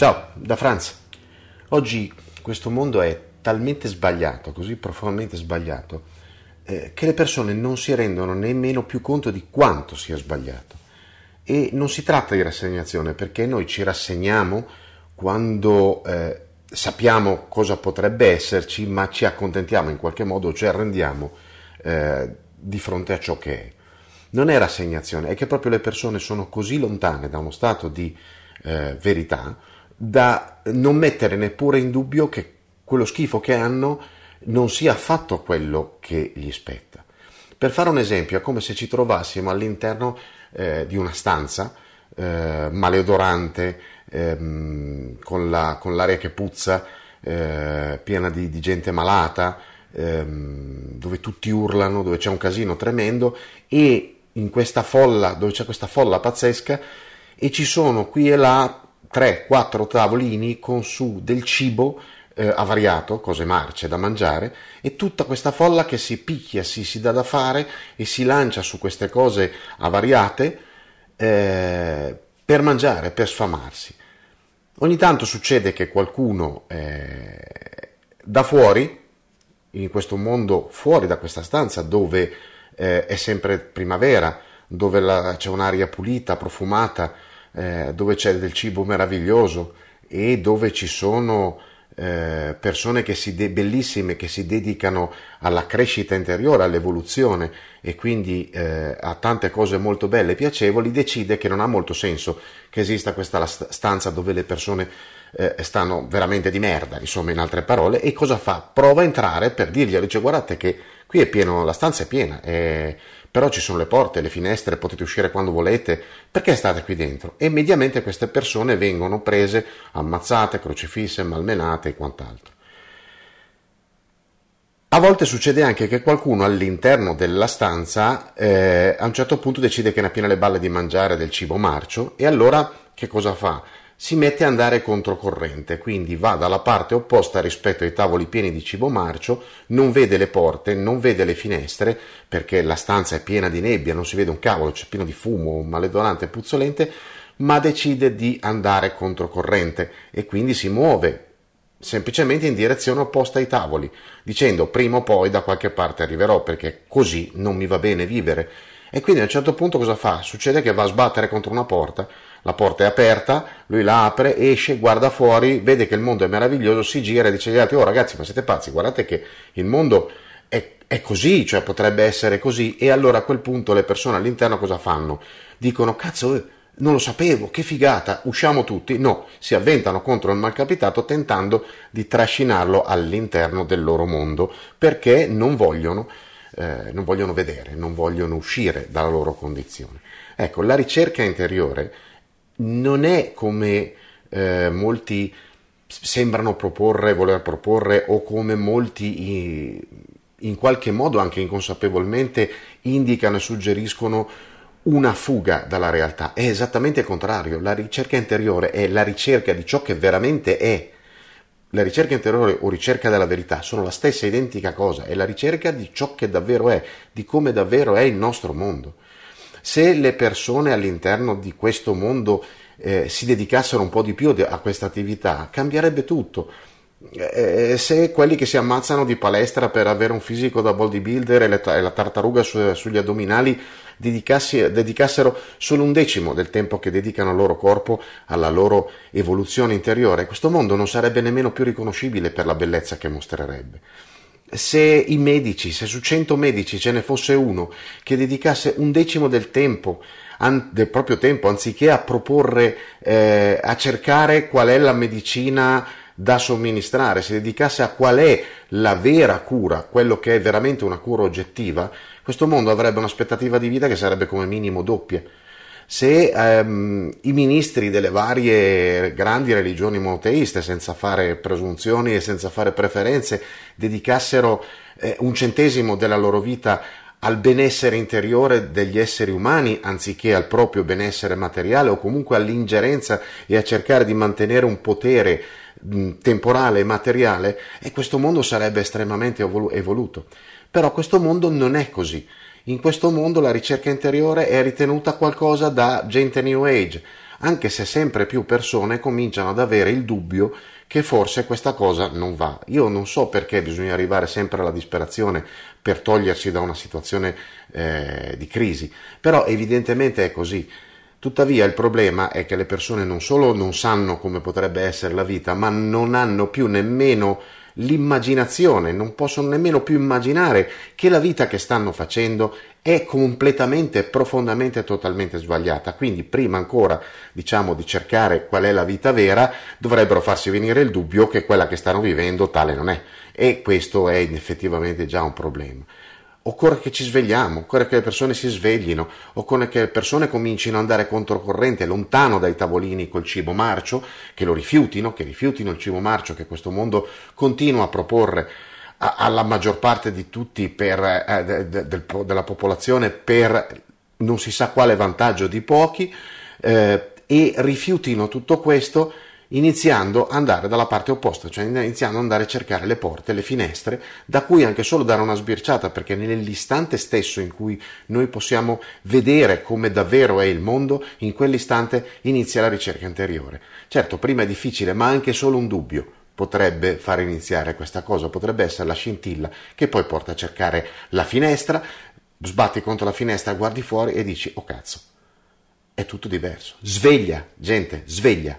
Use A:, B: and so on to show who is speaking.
A: Ciao, da Franz. Oggi questo mondo è talmente sbagliato, così profondamente sbagliato, eh, che le persone non si rendono nemmeno più conto di quanto sia sbagliato. E non si tratta di rassegnazione, perché noi ci rassegniamo quando eh, sappiamo cosa potrebbe esserci, ma ci accontentiamo in qualche modo, ci arrendiamo eh, di fronte a ciò che è. Non è rassegnazione, è che proprio le persone sono così lontane da uno stato di eh, verità da non mettere neppure in dubbio che quello schifo che hanno non sia affatto quello che gli spetta. Per fare un esempio, è come se ci trovassimo all'interno eh, di una stanza eh, maleodorante, ehm, con, la, con, l'aria che puzza, eh, piena di, di, gente malata, ehm, dove tutti urlano, dove c'è un casino tremendo e in questa folla, dove c'è questa folla pazzesca, e ci sono qui e là 3-4 tavolini con su del cibo eh, avariato, cose marce da mangiare, e tutta questa folla che si picchia, si, si dà da fare e si lancia su queste cose avariate eh, per mangiare, per sfamarsi. Ogni tanto succede che qualcuno eh, da fuori, in questo mondo fuori da questa stanza dove eh, è sempre primavera, dove la, c'è un'aria pulita, profumata, eh, dove c'è del cibo meraviglioso e dove ci sono eh, persone che si de- bellissime che si dedicano alla crescita interiore, all'evoluzione e quindi eh, a tante cose molto belle e piacevoli, decide che non ha molto senso che esista questa stanza dove le persone eh, stanno veramente di merda, insomma in altre parole, e cosa fa? Prova a entrare per dirgli, dice guardate che qui è pieno, la stanza è piena, è però ci sono le porte, le finestre, potete uscire quando volete, perché state qui dentro? E mediamente queste persone vengono prese, ammazzate, crocifisse, malmenate e quant'altro. A volte succede anche che qualcuno all'interno della stanza eh, a un certo punto decide che ne ha piena le balle di mangiare del cibo marcio e allora che cosa fa? Si mette a andare controcorrente, quindi va dalla parte opposta rispetto ai tavoli pieni di cibo marcio, non vede le porte, non vede le finestre, perché la stanza è piena di nebbia, non si vede un cavolo, c'è pieno di fumo, maledolante e puzzolente, ma decide di andare controcorrente e quindi si muove semplicemente in direzione opposta ai tavoli, dicendo prima o poi da qualche parte arriverò perché così non mi va bene vivere. E quindi a un certo punto cosa fa? Succede che va a sbattere contro una porta la porta è aperta, lui la apre, esce, guarda fuori, vede che il mondo è meraviglioso, si gira e dice agli altri, oh ragazzi ma siete pazzi, guardate che il mondo è, è così, cioè potrebbe essere così, e allora a quel punto le persone all'interno cosa fanno? Dicono, cazzo, eh, non lo sapevo, che figata, usciamo tutti? No, si avventano contro il malcapitato tentando di trascinarlo all'interno del loro mondo perché non vogliono, eh, non vogliono vedere, non vogliono uscire dalla loro condizione. Ecco, la ricerca interiore non è come eh, molti sembrano proporre, voler proporre o come molti in qualche modo anche inconsapevolmente indicano e suggeriscono una fuga dalla realtà. È esattamente il contrario, la ricerca interiore è la ricerca di ciò che veramente è. La ricerca interiore o ricerca della verità sono la stessa identica cosa, è la ricerca di ciò che davvero è, di come davvero è il nostro mondo. Se le persone all'interno di questo mondo eh, si dedicassero un po' di più a questa attività, cambierebbe tutto. Eh, se quelli che si ammazzano di palestra per avere un fisico da bodybuilder e, le, e la tartaruga su, sugli addominali dedicassero solo un decimo del tempo che dedicano al loro corpo alla loro evoluzione interiore, questo mondo non sarebbe nemmeno più riconoscibile per la bellezza che mostrerebbe se i medici, se su 100 medici ce ne fosse uno che dedicasse un decimo del tempo, del proprio tempo, anziché a proporre, eh, a cercare qual è la medicina da somministrare, si dedicasse a qual è la vera cura, quello che è veramente una cura oggettiva, questo mondo avrebbe un'aspettativa di vita che sarebbe come minimo doppia se ehm, i ministri delle varie grandi religioni monoteiste, senza fare presunzioni e senza fare preferenze, dedicassero eh, un centesimo della loro vita al benessere interiore degli esseri umani anziché al proprio benessere materiale o comunque all'ingerenza e a cercare di mantenere un potere mh, temporale e materiale, e questo mondo sarebbe estremamente evoluto. Però questo mondo non è così. In questo mondo la ricerca interiore è ritenuta qualcosa da gente New Age. anche se sempre più persone cominciano ad avere il dubbio che forse questa cosa non va. Io non so perché bisogna arrivare sempre alla disperazione per togliersi da una situazione eh, di crisi, però evidentemente è così. Tuttavia il problema è che le persone non solo non sanno come potrebbe essere la vita, ma non hanno più nemmeno l'immaginazione, non possono nemmeno più immaginare che la vita che stanno facendo è completamente, profondamente, totalmente sbagliata. Quindi, prima ancora, diciamo, di cercare qual è la vita vera, dovrebbero farsi venire il dubbio che quella che stanno vivendo tale non è. E questo è effettivamente già un problema. Occorre che ci svegliamo, occorre che le persone si sveglino, occorre che le persone comincino ad andare controcorrente, lontano dai tavolini col cibo marcio, che lo rifiutino, che rifiutino il cibo marcio che questo mondo continua a proporre a, alla maggior parte di tutti per, eh, de, de, del, della popolazione per non si sa quale vantaggio di pochi eh, e rifiutino tutto questo iniziando ad andare dalla parte opposta, cioè iniziando ad andare a cercare le porte, le finestre, da cui anche solo dare una sbirciata, perché nell'istante stesso in cui noi possiamo vedere come davvero è il mondo, in quell'istante inizia la ricerca interiore. Certo, prima è difficile, ma anche solo un dubbio potrebbe far iniziare questa cosa, potrebbe essere la scintilla che poi porta a cercare la finestra, sbatti contro la finestra, guardi fuori e dici, oh cazzo, è tutto diverso. Sveglia, gente, sveglia.